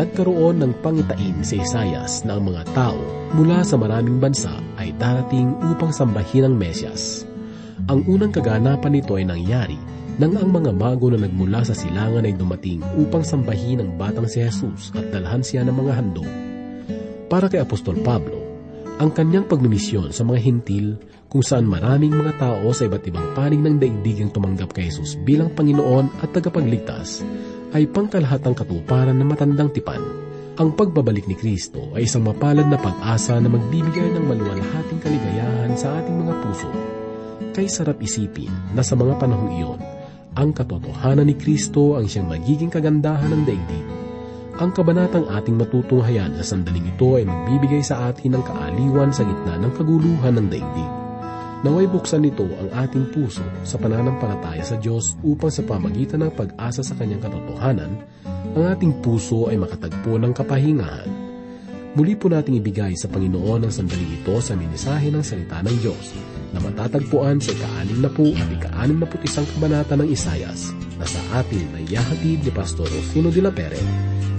nagkaroon ng pangitain si Isayas na ang mga tao mula sa maraming bansa ay darating upang sambahin ang Mesyas. Ang unang kaganapan nito ay nangyari nang ang mga mago na nagmula sa silangan ay dumating upang sambahin ang batang si Jesus at dalhan siya ng mga handog. Para kay Apostol Pablo, ang kanyang pagmimisyon sa mga hintil kung saan maraming mga tao sa iba't ibang panig ng daigdig ang tumanggap kay Jesus bilang Panginoon at tagapagligtas ay pangkalahatang katuparan ng matandang tipan. Ang pagbabalik ni Kristo ay isang mapalad na pag-asa na magbibigay ng maluwalhating kaligayahan sa ating mga puso. Kay sarap isipin na sa mga panahong iyon, ang katotohanan ni Kristo ang siyang magiging kagandahan ng daigdig. Ang kabanatang ating matutunghayan sa sandaling ito ay magbibigay sa atin ng kaaliwan sa gitna ng kaguluhan ng daigdig. Naway buksan nito ang ating puso sa pananampalataya sa Diyos upang sa pamagitan ng pag-asa sa Kanyang katotohanan, ang ating puso ay makatagpo ng kapahingahan. Muli po nating ibigay sa Panginoon ang sandaling ito sa minisahe ng salita ng Diyos na matatagpuan sa ika-anim na po at ika-anim na isang kabanata ng Isayas na sa atin ay yahatid ni Pastor Rufino de la Pere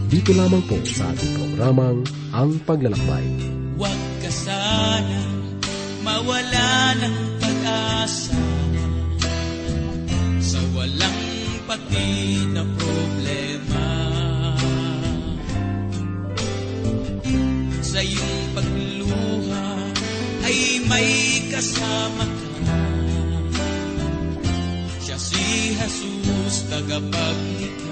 dito lamang po sa ating programang Ang Paglalakbay. Huwag ka sana mawala ng pag-asa sa walang pati na problema. Sa iyong pagluha ay may kasama ka. Siya si Jesus, tagapaglikha.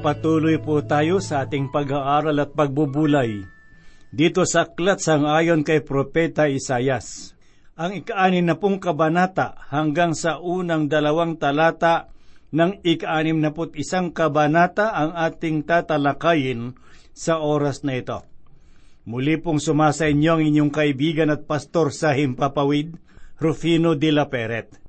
Magpapatuloy po tayo sa ating pag-aaral at pagbubulay dito sa aklat sang ayon kay Propeta Isayas. Ang ikaanin na pong kabanata hanggang sa unang dalawang talata ng ikaanim na put isang kabanata ang ating tatalakayin sa oras na ito. Muli pong sumasa inyo ang inyong kaibigan at pastor sa Himpapawid, Rufino de la Peret.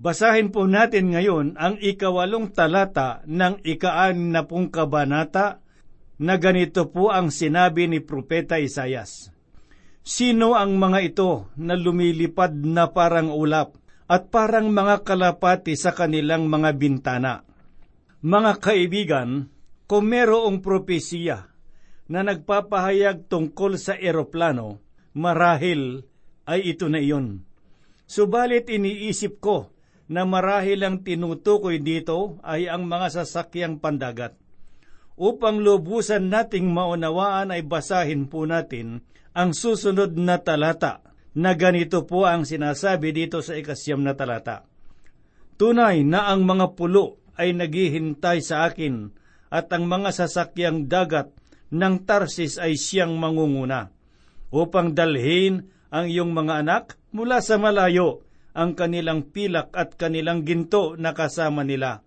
Basahin po natin ngayon ang ikawalong talata ng ikaan na pong kabanata na ganito po ang sinabi ni Propeta Isayas. Sino ang mga ito na lumilipad na parang ulap at parang mga kalapati sa kanilang mga bintana? Mga kaibigan, kung merong propesiya na nagpapahayag tungkol sa eroplano, marahil ay ito na iyon. Subalit iniisip ko na marahil ang tinutukoy dito ay ang mga sasakyang pandagat. Upang lubusan nating maunawaan ay basahin po natin ang susunod na talata na ganito po ang sinasabi dito sa ikasyam na talata. Tunay na ang mga pulo ay naghihintay sa akin at ang mga sasakyang dagat ng Tarsis ay siyang mangunguna upang dalhin ang iyong mga anak mula sa malayo ang kanilang pilak at kanilang ginto na kasama nila.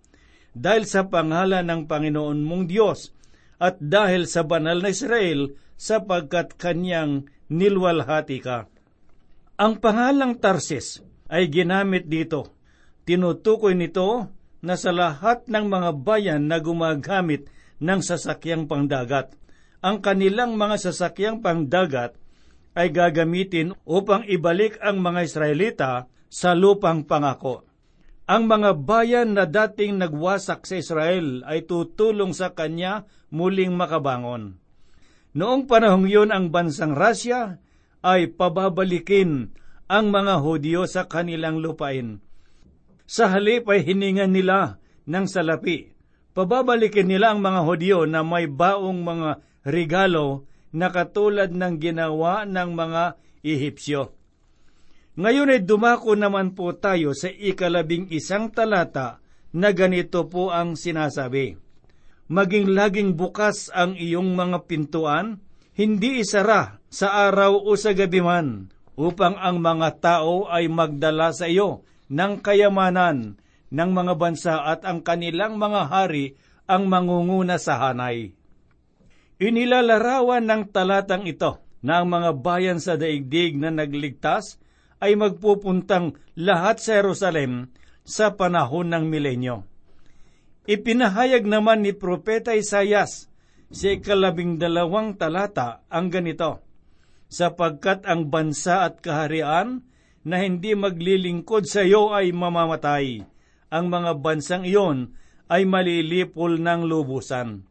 Dahil sa pangalan ng Panginoon mong Diyos at dahil sa banal na Israel sapagkat kanyang nilwalhati ka. Ang pangalang Tarsis ay ginamit dito Tinutukoy nito na sa lahat ng mga bayan na gumagamit ng sasakyang pangdagat, ang kanilang mga sasakyang pangdagat ay gagamitin upang ibalik ang mga Israelita sa lupang pangako. Ang mga bayan na dating nagwasak sa Israel ay tutulong sa kanya muling makabangon. Noong panahong yun ang bansang Russia ay pababalikin ang mga Hudyo sa kanilang lupain. Sa halip ay hiningan nila ng salapi. Pababalikin nila ang mga Hudyo na may baong mga regalo na katulad ng ginawa ng mga Ehipsyo. Ngayon ay dumako naman po tayo sa ikalabing isang talata na ganito po ang sinasabi. Maging laging bukas ang iyong mga pintuan, hindi isara sa araw o sa gabi man, upang ang mga tao ay magdala sa iyo ng kayamanan ng mga bansa at ang kanilang mga hari ang mangunguna sa hanay. Inilalarawan ng talatang ito na ang mga bayan sa daigdig na nagligtas ay magpupuntang lahat sa Jerusalem sa panahon ng milenyo. Ipinahayag naman ni Propeta Isayas sa ikalabing dalawang talata ang ganito, sapagkat ang bansa at kaharian na hindi maglilingkod sa iyo ay mamamatay. Ang mga bansang iyon ay malilipol ng lubusan.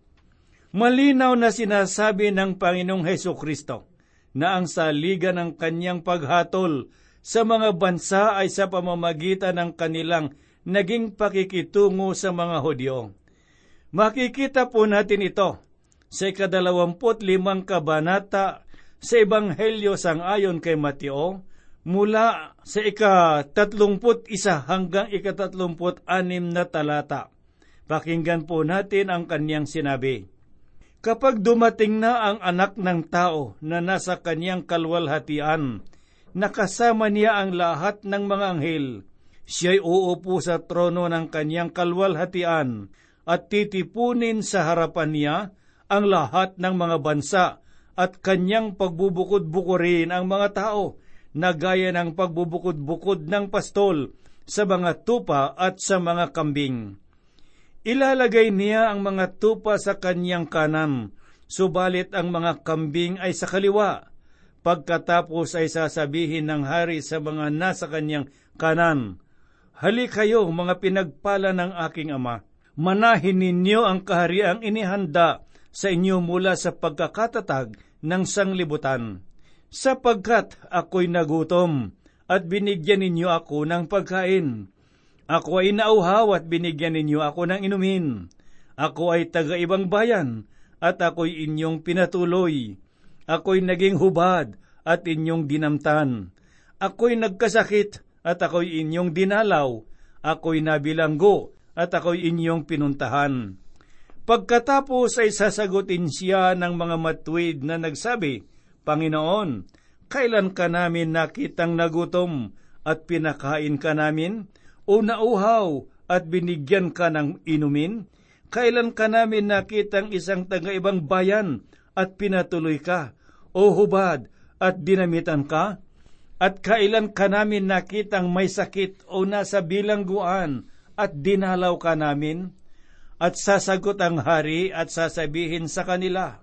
Malinaw na sinasabi ng Panginoong Heso Kristo na ang saligan ng kanyang paghatol sa mga bansa ay sa pamamagitan ng kanilang naging pakikitungo sa mga Hudyo. Makikita po natin ito sa ikadalawamput limang kabanata sa Ebanghelyo sang ayon kay Mateo, mula sa ika-tatlumput isa hanggang ika-tatlumput anim na talata. Pakinggan po natin ang kanyang sinabi. Kapag dumating na ang anak ng tao na nasa kanyang kalwalhatian, nakasama niya ang lahat ng mga anghel. Siya'y uupo sa trono ng kanyang kalwalhatian at titipunin sa harapan niya ang lahat ng mga bansa at kanyang pagbubukod-bukurin ang mga tao na gaya ng pagbubukod-bukod ng pastol sa mga tupa at sa mga kambing. Ilalagay niya ang mga tupa sa kanyang kanan, subalit ang mga kambing ay sa kaliwa Pagkatapos ay sasabihin ng hari sa mga nasa kanyang kanan, Hali kayo, mga pinagpala ng aking ama. Manahin ninyo ang kahariang inihanda sa inyo mula sa pagkakatatag ng sanglibutan. Sapagkat ako'y nagutom at binigyan ninyo ako ng pagkain. Ako ay nauhaw at binigyan ninyo ako ng inumin. Ako ay taga-ibang bayan at ako'y inyong pinatuloy Ako'y naging hubad at inyong dinamtan. Ako'y nagkasakit at ako'y inyong dinalaw. Ako'y nabilanggo at ako'y inyong pinuntahan. Pagkatapos ay sasagutin siya ng mga matuwid na nagsabi, Panginoon, kailan ka namin nakitang nagutom at pinakain ka namin? O nauhaw at binigyan ka ng inumin? Kailan ka namin nakitang isang taga-ibang bayan at pinatuloy ka, o hubad at dinamitan ka? At kailan ka namin nakitang may sakit o nasa bilangguan at dinalaw ka namin? At sasagot ang hari at sasabihin sa kanila,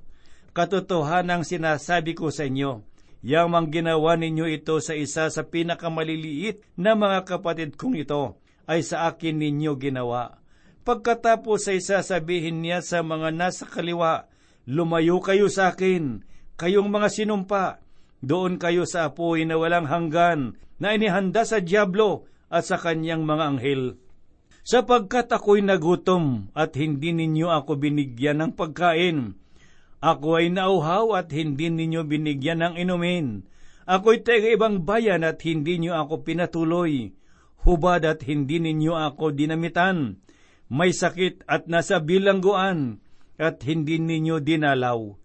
Katotohanang sinasabi ko sa inyo, Yamang ginawa ninyo ito sa isa sa pinakamaliliit na mga kapatid kong ito, ay sa akin ninyo ginawa. Pagkatapos ay sasabihin niya sa mga nasa kaliwa, Lumayo kayo sa akin, kayong mga sinumpa. Doon kayo sa apoy na walang hanggan, na inihanda sa Diablo at sa kanyang mga anghel. Sapagkat ako'y nagutom at hindi ninyo ako binigyan ng pagkain. Ako ay nauhaw at hindi ninyo binigyan ng inumin. Ako'y taga ibang bayan at hindi niyo ako pinatuloy. Hubad at hindi ninyo ako dinamitan. May sakit at nasa bilangguan at hindi ninyo dinalaw.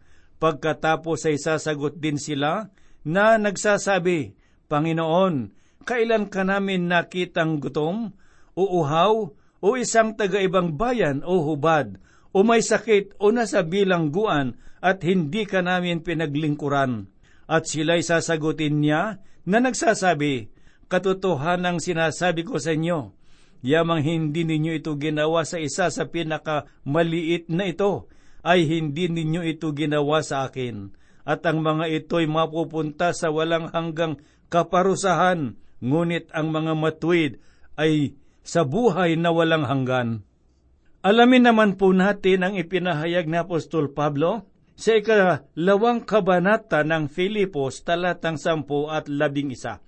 Pagkatapos ay sasagot din sila na nagsasabi, Panginoon, kailan ka namin nakitang gutom, uuhaw, o isang taga-ibang bayan o hubad, o may sakit o nasa bilangguan at hindi ka namin pinaglingkuran. At sila'y sasagutin niya na nagsasabi, Katotohanang sinasabi ko sa inyo, Yamang hindi ninyo ito ginawa sa isa sa pinakamaliit na ito, ay hindi ninyo ito ginawa sa akin. At ang mga ito'y mapupunta sa walang hanggang kaparusahan, ngunit ang mga matuwid ay sa buhay na walang hanggan. Alamin naman po natin ang ipinahayag ni Apostol Pablo sa ikalawang kabanata ng Filipos talatang sampu at labing isa.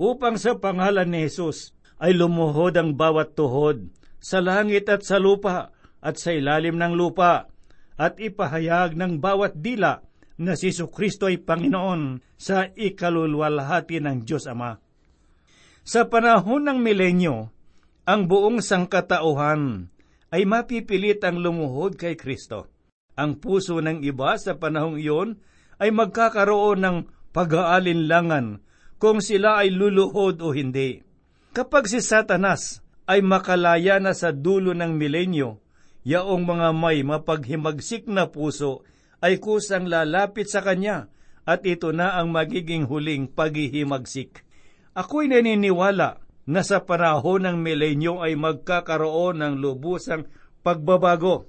Upang sa pangalan ni Jesus ay lumuhod ang bawat tuhod sa langit at sa lupa at sa ilalim ng lupa at ipahayag ng bawat dila na si Kristo ay Panginoon sa ikalulwalhati ng Diyos Ama. Sa panahon ng milenyo, ang buong sangkatauhan ay mapipilit ang lumuhod kay Kristo. Ang puso ng iba sa panahong iyon ay magkakaroon ng pag-aalinlangan kung sila ay luluhod o hindi. Kapag si Satanas ay makalaya na sa dulo ng milenyo, yaong mga may mapaghimagsik na puso ay kusang lalapit sa kanya at ito na ang magiging huling paghihimagsik. Ako'y naniniwala na sa panahon ng milenyo ay magkakaroon ng lubusang pagbabago.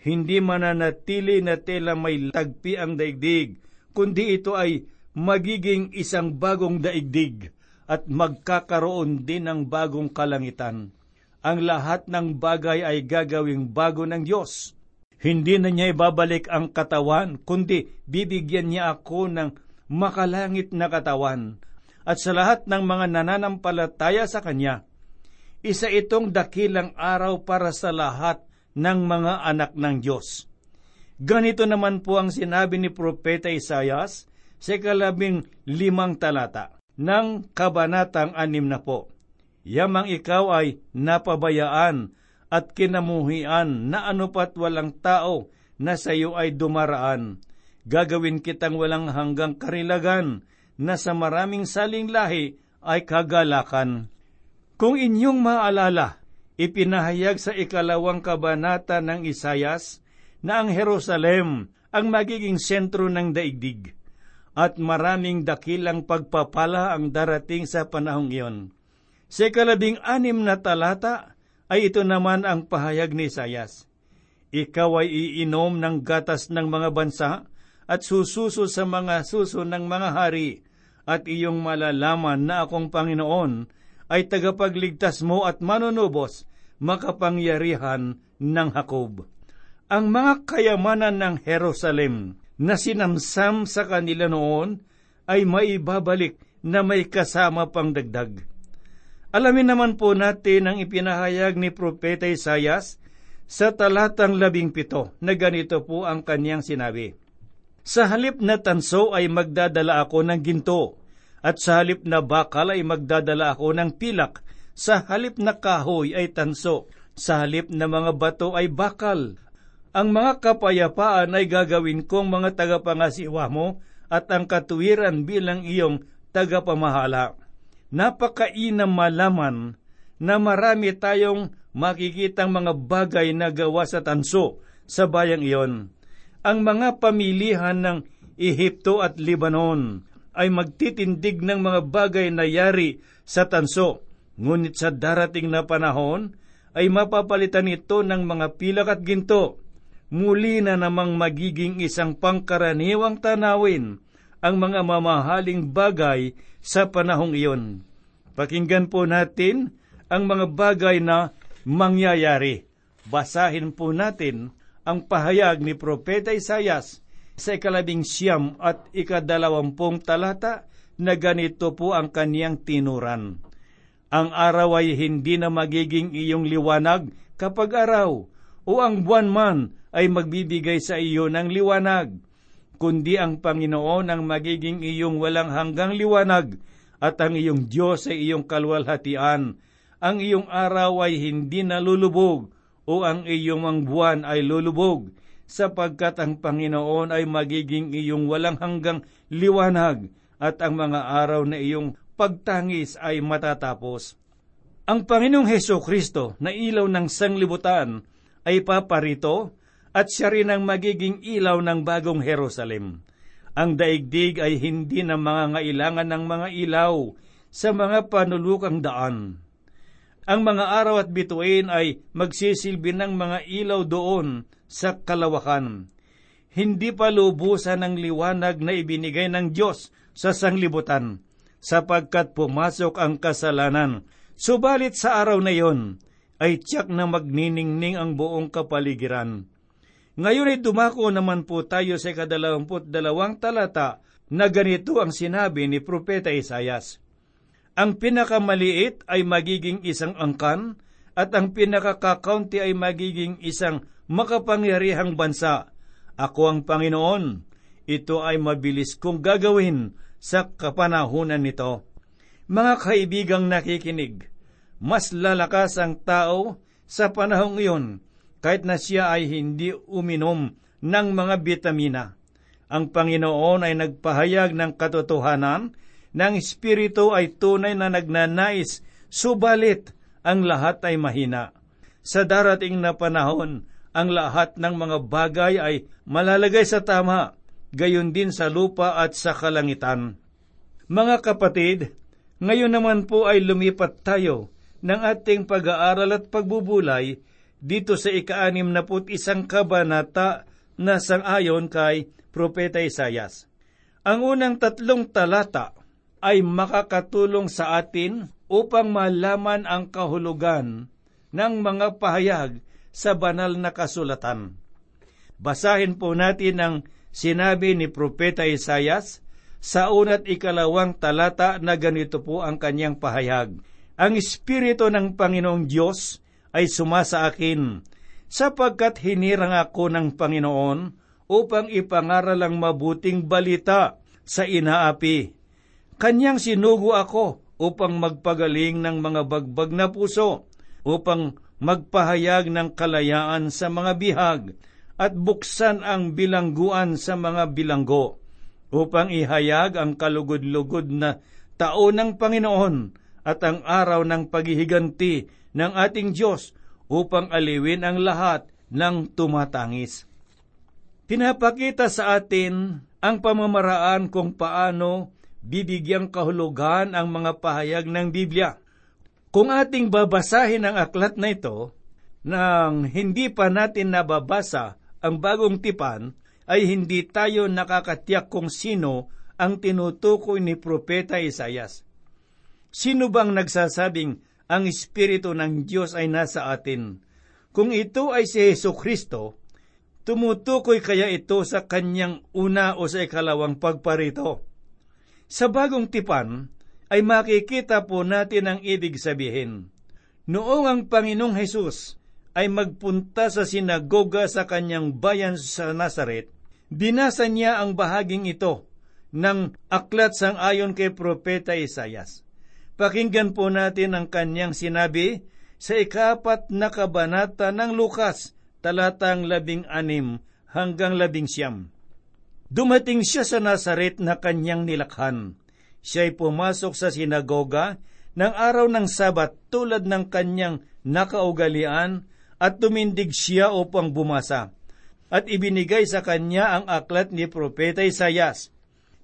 Hindi mananatili na tela may tagpi ang daigdig, kundi ito ay magiging isang bagong daigdig at magkakaroon din ng bagong kalangitan. Ang lahat ng bagay ay gagawing bago ng Diyos. Hindi na niya ibabalik ang katawan, kundi bibigyan niya ako ng makalangit na katawan. At sa lahat ng mga nananampalataya sa Kanya, isa itong dakilang araw para sa lahat ng mga anak ng Diyos. Ganito naman po ang sinabi ni Propeta Isayas sa kalabing limang talata ng kabanatang anim na po. Yamang ikaw ay napabayaan at kinamuhian na anupat walang tao na sa iyo ay dumaraan. Gagawin kitang walang hanggang karilagan na sa maraming saling lahi ay kagalakan. Kung inyong maalala, ipinahayag sa ikalawang kabanata ng Isayas na ang Jerusalem ang magiging sentro ng daigdig at maraming dakilang pagpapala ang darating sa panahong iyon. Sa kalabing anim na talata ay ito naman ang pahayag ni Isayas. Ikaw ay iinom ng gatas ng mga bansa at sususo sa mga suso ng mga hari at iyong malalaman na akong Panginoon ay tagapagligtas mo at manunubos makapangyarihan ng Hakob. Ang mga kayamanan ng Jerusalem na sinamsam sa kanila noon ay maibabalik na may kasama pang dagdag. Alamin naman po natin ang ipinahayag ni Propeta Isayas sa talatang labing pito na ganito po ang kanyang sinabi. Sa halip na tanso ay magdadala ako ng ginto, at sa halip na bakal ay magdadala ako ng pilak, sa halip na kahoy ay tanso, sa halip na mga bato ay bakal, ang mga kapayapaan ay gagawin kong mga tagapangasiwa mo at ang katuwiran bilang iyong tagapamahala. Napakainam malaman na marami tayong makikitang mga bagay na gawa sa tanso sa bayang iyon. Ang mga pamilihan ng Ehipto at Libanon ay magtitindig ng mga bagay na yari sa tanso, ngunit sa darating na panahon ay mapapalitan ito ng mga pilak at ginto muli na namang magiging isang pangkaraniwang tanawin ang mga mamahaling bagay sa panahong iyon. Pakinggan po natin ang mga bagay na mangyayari. Basahin po natin ang pahayag ni Propeta Isayas sa ikalabing siyam at ikadalawampung talata na ganito po ang kaniyang tinuran. Ang araw ay hindi na magiging iyong liwanag kapag araw, o ang buwan man ay magbibigay sa iyo ng liwanag, kundi ang Panginoon ang magiging iyong walang hanggang liwanag at ang iyong Diyos ay iyong kalwalhatian. Ang iyong araw ay hindi nalulubog o ang iyong ang buwan ay lulubog sapagkat ang Panginoon ay magiging iyong walang hanggang liwanag at ang mga araw na iyong pagtangis ay matatapos. Ang Panginoong Heso Kristo na ilaw ng sanglibutan ay paparito at siya rin ang magiging ilaw ng bagong Jerusalem. Ang daigdig ay hindi na mga ngailangan ng mga ilaw sa mga panulukang daan. Ang mga araw at bituin ay magsisilbi ng mga ilaw doon sa kalawakan. Hindi pa lubusan ang liwanag na ibinigay ng Diyos sa sanglibutan, sapagkat pumasok ang kasalanan. Subalit sa araw na iyon, ay tiyak na magniningning ang buong kapaligiran. Ngayon ay dumako naman po tayo sa kadalawamput dalawang talata na ganito ang sinabi ni Propeta Isayas. Ang pinakamaliit ay magiging isang angkan at ang pinakakakaunti ay magiging isang makapangyarihang bansa. Ako ang Panginoon. Ito ay mabilis kong gagawin sa kapanahunan nito. Mga kaibigang nakikinig, mas lalakas ang tao sa panahong iyon kahit na siya ay hindi uminom ng mga bitamina. Ang Panginoon ay nagpahayag ng katotohanan ng Espiritu ay tunay na nagnanais, subalit ang lahat ay mahina. Sa darating na panahon, ang lahat ng mga bagay ay malalagay sa tama, gayon din sa lupa at sa kalangitan. Mga kapatid, ngayon naman po ay lumipat tayo ng ating pag-aaral at pagbubulay dito sa ika-anim na put isang kabanata na sangayon kay Propeta Isayas. Ang unang tatlong talata ay makakatulong sa atin upang malaman ang kahulugan ng mga pahayag sa banal na kasulatan. Basahin po natin ang sinabi ni Propeta Isayas sa unat ikalawang talata na ganito po ang kanyang pahayag. Ang Espiritu ng Panginoong Diyos ay sumasa akin, sapagkat hinirang ako ng Panginoon upang ipangaral ang mabuting balita sa inaapi. Kanyang sinugo ako upang magpagaling ng mga bagbag na puso, upang magpahayag ng kalayaan sa mga bihag, at buksan ang bilangguan sa mga bilanggo, upang ihayag ang kalugod-lugod na taon ng Panginoon at ang araw ng paghihiganti ng ating Diyos upang aliwin ang lahat ng tumatangis. Pinapakita sa atin ang pamamaraan kung paano bibigyang kahulugan ang mga pahayag ng Biblia. Kung ating babasahin ang aklat na ito, nang hindi pa natin nababasa ang bagong tipan, ay hindi tayo nakakatiyak kung sino ang tinutukoy ni Propeta Isayas. Sino bang nagsasabing ang Espiritu ng Diyos ay nasa atin? Kung ito ay si Yesu Kristo, tumutukoy kaya ito sa kanyang una o sa ikalawang pagparito? Sa bagong tipan ay makikita po natin ang ibig sabihin. Noong ang Panginoong Hesus ay magpunta sa sinagoga sa kanyang bayan sa Nazaret, binasa niya ang bahaging ito ng aklat sang ayon kay Propeta Isayas. Pakinggan po natin ang kanyang sinabi sa ikapat na kabanata ng Lukas, talatang labing anim hanggang labing siyam. Dumating siya sa Nazaret na kanyang nilakhan. Siya'y pumasok sa sinagoga ng araw ng Sabat tulad ng kanyang nakaugalian at tumindig siya upang bumasa. At ibinigay sa kanya ang aklat ni Propeta Isayas.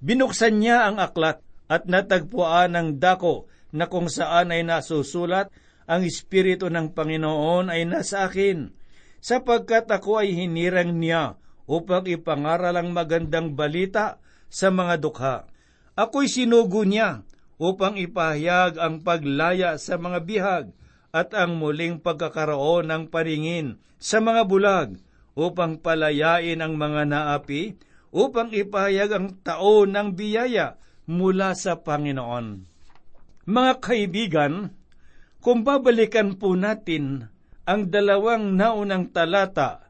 Binuksan niya ang aklat at natagpuan ang dako na kung saan ay nasusulat ang Espiritu ng Panginoon ay nasa akin, sapagkat ako ay hinirang niya upang ipangaral ang magandang balita sa mga dukha. Ako'y sinugo niya upang ipahayag ang paglaya sa mga bihag at ang muling pagkakaroon ng paringin sa mga bulag upang palayain ang mga naapi upang ipahayag ang taon ng biyaya mula sa Panginoon. Mga kaibigan, kung babalikan po natin ang dalawang naunang talata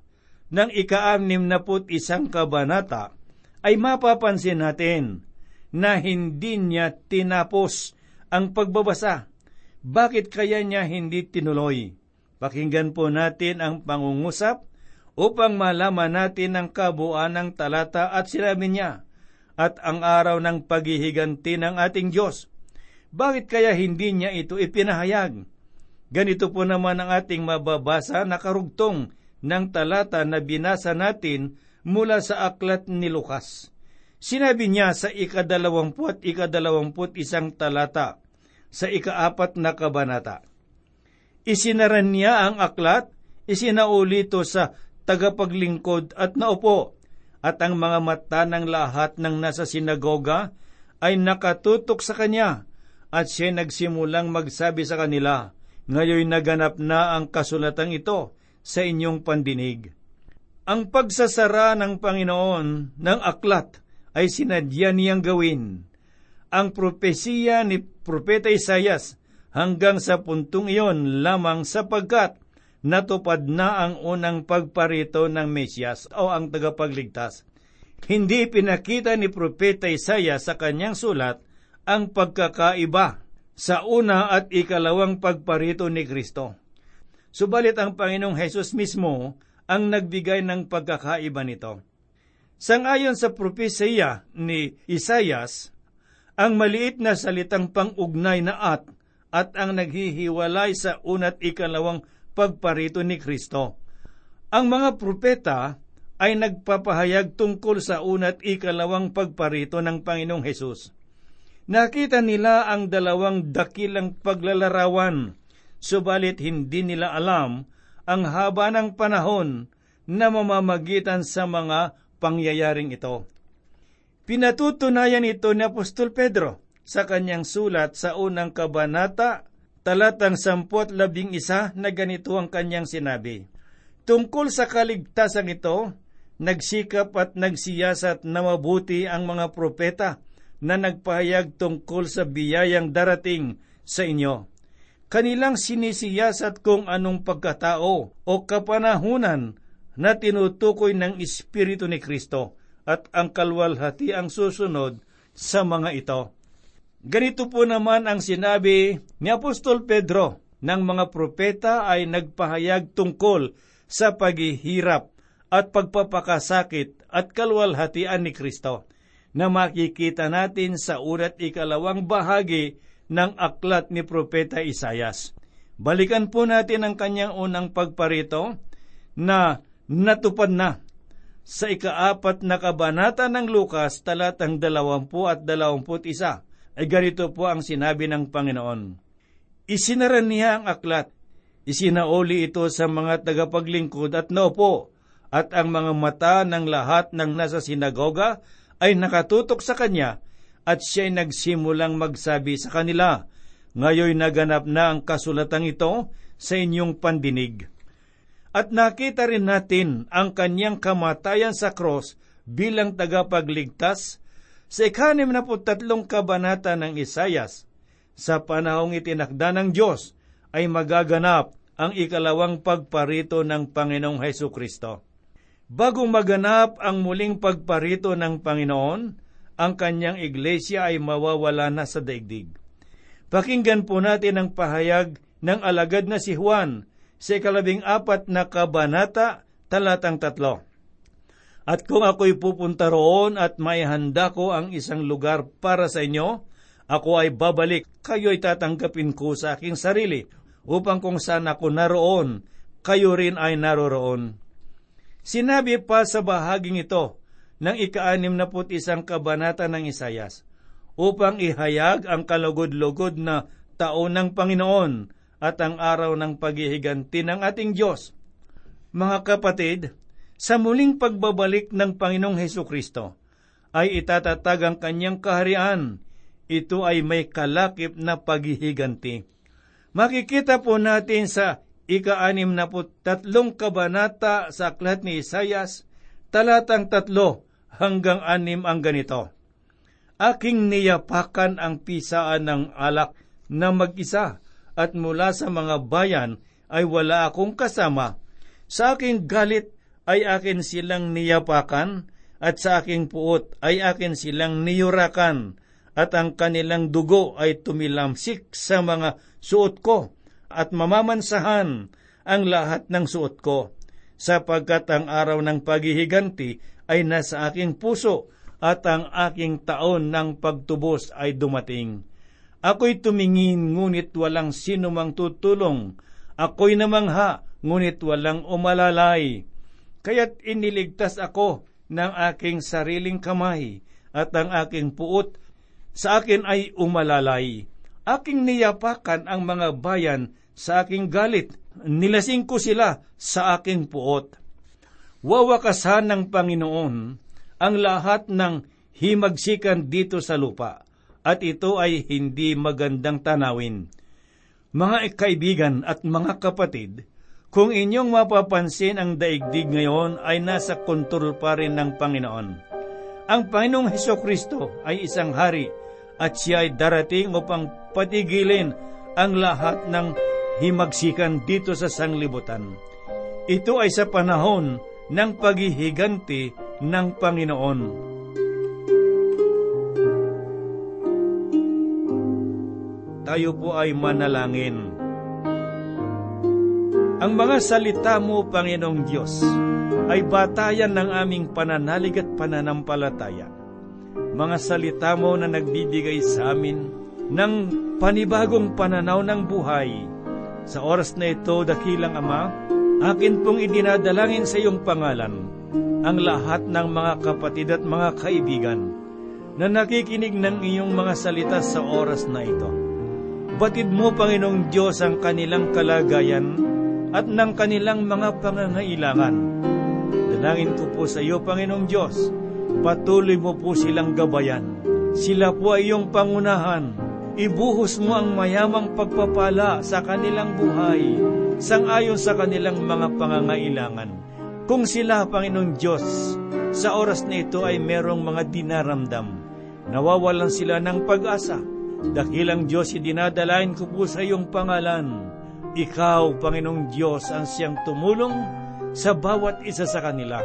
ng ika-anim na put isang kabanata, ay mapapansin natin na hindi niya tinapos ang pagbabasa. Bakit kaya niya hindi tinuloy? Pakinggan po natin ang pangungusap upang malaman natin ang kabuuan ng talata at sinabi niya, at ang araw ng paghihiganti ng ating Diyos. Bakit kaya hindi niya ito ipinahayag? Ganito po naman ang ating mababasa na karugtong ng talata na binasa natin mula sa aklat ni Lukas. Sinabi niya sa ikadalawamput ikadalawamput isang talata sa ikaapat na kabanata. Isinaran niya ang aklat, isinauli ito sa tagapaglingkod at naupo, at ang mga mata ng lahat ng nasa sinagoga ay nakatutok sa kanya, at siya nagsimulang magsabi sa kanila, Ngayon naganap na ang kasulatang ito sa inyong pandinig. Ang pagsasara ng Panginoon ng aklat ay sinadya niyang gawin. Ang propesiya ni Propeta Isayas hanggang sa puntong iyon lamang sapagkat natupad na ang unang pagparito ng Mesyas o ang tagapagligtas. Hindi pinakita ni Propeta Isaiah sa kanyang sulat ang pagkakaiba sa una at ikalawang pagparito ni Kristo. Subalit ang Panginoong Hesus mismo ang nagbigay ng pagkakaiba nito. Sangayon sa propesiya ni Isayas, ang maliit na salitang pang-ugnay na at at ang naghihiwalay sa una't ikalawang pagparito ni Kristo. Ang mga propeta ay nagpapahayag tungkol sa una't ikalawang pagparito ng Panginoong Hesus. Nakita nila ang dalawang dakilang paglalarawan, subalit hindi nila alam ang haba ng panahon na mamamagitan sa mga pangyayaring ito. Pinatutunayan ito ni Apostol Pedro sa kanyang sulat sa unang kabanata, talatang samput labing isa na ganito ang kanyang sinabi. Tungkol sa kaligtasan ito, nagsikap at nagsiyasat na mabuti ang mga propeta na nagpahayag tungkol sa biyayang darating sa inyo. Kanilang sinisiyasat kung anong pagkatao o kapanahunan na tinutukoy ng Espiritu ni Kristo at ang kalwalhati ang susunod sa mga ito. Ganito po naman ang sinabi ni Apostol Pedro ng mga propeta ay nagpahayag tungkol sa paghihirap at pagpapakasakit at kalwalhatian ni Kristo na makikita natin sa urat ikalawang bahagi ng aklat ni Propeta Isayas. Balikan po natin ang kanyang unang pagparito na natupad na sa ikaapat na kabanata ng Lukas talatang dalawampu at dalawamput isa ay ganito po ang sinabi ng Panginoon. Isinaran niya ang aklat, isinauli ito sa mga tagapaglingkod at naupo, at ang mga mata ng lahat ng nasa sinagoga ay nakatutok sa kanya, at siya'y nagsimulang magsabi sa kanila, Ngayon naganap na ang kasulatang ito sa inyong pandinig. At nakita rin natin ang kanyang kamatayan sa cross bilang tagapagligtas sa ikanim na tatlong kabanata ng Isayas, sa panahong itinakda ng Diyos, ay magaganap ang ikalawang pagparito ng Panginoong Heso Kristo. Bago maganap ang muling pagparito ng Panginoon, ang kanyang iglesia ay mawawala na sa daigdig. Pakinggan po natin ang pahayag ng alagad na si Juan sa ikalabing apat na kabanata, talatang tatlo. At kung ako'y pupunta roon at maihanda ko ang isang lugar para sa inyo, ako ay babalik, kayo'y tatanggapin ko sa aking sarili, upang kung saan ako naroon, kayo rin ay naroroon. Sinabi pa sa bahaging ito ng ika-anim na isang kabanata ng Isayas, upang ihayag ang kalugod-lugod na taon ng Panginoon at ang araw ng paghihiganti ng ating Diyos. Mga kapatid, sa muling pagbabalik ng Panginoong Heso Kristo, ay itatatag ang kanyang kaharian. Ito ay may kalakip na paghihiganti. Makikita po natin sa ika-anim na tatlong kabanata sa aklat ni Isayas, talatang tatlo hanggang anim ang ganito. Aking niyapakan ang pisaan ng alak na mag-isa at mula sa mga bayan ay wala akong kasama. Sa aking galit ay akin silang niyapakan, at sa aking puot ay akin silang niyurakan, at ang kanilang dugo ay tumilamsik sa mga suot ko, at mamamansahan ang lahat ng suot ko, sapagkat ang araw ng paghihiganti ay nasa aking puso, at ang aking taon ng pagtubos ay dumating. Ako'y tumingin ngunit walang sino mang tutulong. Ako'y namangha ngunit walang umalalay Kaya't iniligtas ako ng aking sariling kamay at ang aking puot sa akin ay umalalay. Aking niyapakan ang mga bayan sa aking galit, nilasing ko sila sa aking puot. Wawakasan ng Panginoon ang lahat ng himagsikan dito sa lupa, at ito ay hindi magandang tanawin. Mga kaibigan at mga kapatid, kung inyong mapapansin ang daigdig ngayon ay nasa kontrol pa rin ng Panginoon. Ang Panginoong Heso Kristo ay isang hari at siya ay darating upang patigilin ang lahat ng himagsikan dito sa sanglibutan. Ito ay sa panahon ng paghihiganti ng Panginoon. Tayo po ay manalangin. Ang mga salita mo, Panginoong Diyos, ay batayan ng aming pananalig at pananampalataya. Mga salita mo na nagbibigay sa amin ng panibagong pananaw ng buhay. Sa oras na ito, dakilang Ama, akin pong idinadalangin sa iyong pangalan ang lahat ng mga kapatid at mga kaibigan na nakikinig ng iyong mga salita sa oras na ito. Batid mo, Panginoong Diyos, ang kanilang kalagayan at ng kanilang mga pangangailangan. Dalangin ko po sa iyo, Panginoong Diyos, patuloy mo po silang gabayan. Sila po ay iyong pangunahan. Ibuhos mo ang mayamang pagpapala sa kanilang buhay, sangayon sa kanilang mga pangangailangan. Kung sila, Panginoong Diyos, sa oras na ito ay merong mga dinaramdam, nawawalan sila ng pag-asa. Dakilang Diyos, idinadalain ko po sa iyong pangalan. Ikaw, Panginoong Diyos, ang siyang tumulong sa bawat isa sa kanila.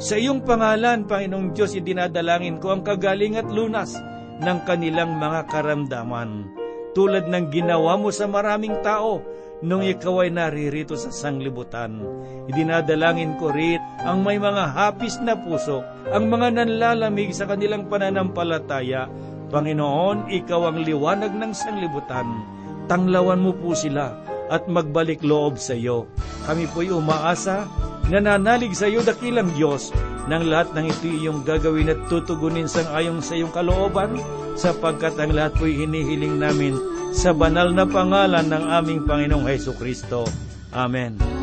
Sa iyong pangalan, Panginoong Diyos, idinadalangin ko ang kagaling at lunas ng kanilang mga karamdaman. Tulad ng ginawa mo sa maraming tao nung ikaw ay naririto sa sanglibutan. Idinadalangin ko rin ang may mga hapis na puso, ang mga nanlalamig sa kanilang pananampalataya. Panginoon, ikaw ang liwanag ng sanglibutan. Tanglawan mo po sila at magbalik loob sa iyo. Kami po'y umaasa, nananalig sa iyo dakilang Diyos, ng lahat ng ito iyong gagawin at tutugunin sang ayong sa iyong kalooban, sapagkat ang lahat po'y hinihiling namin sa banal na pangalan ng aming Panginoong Heso Kristo. Amen.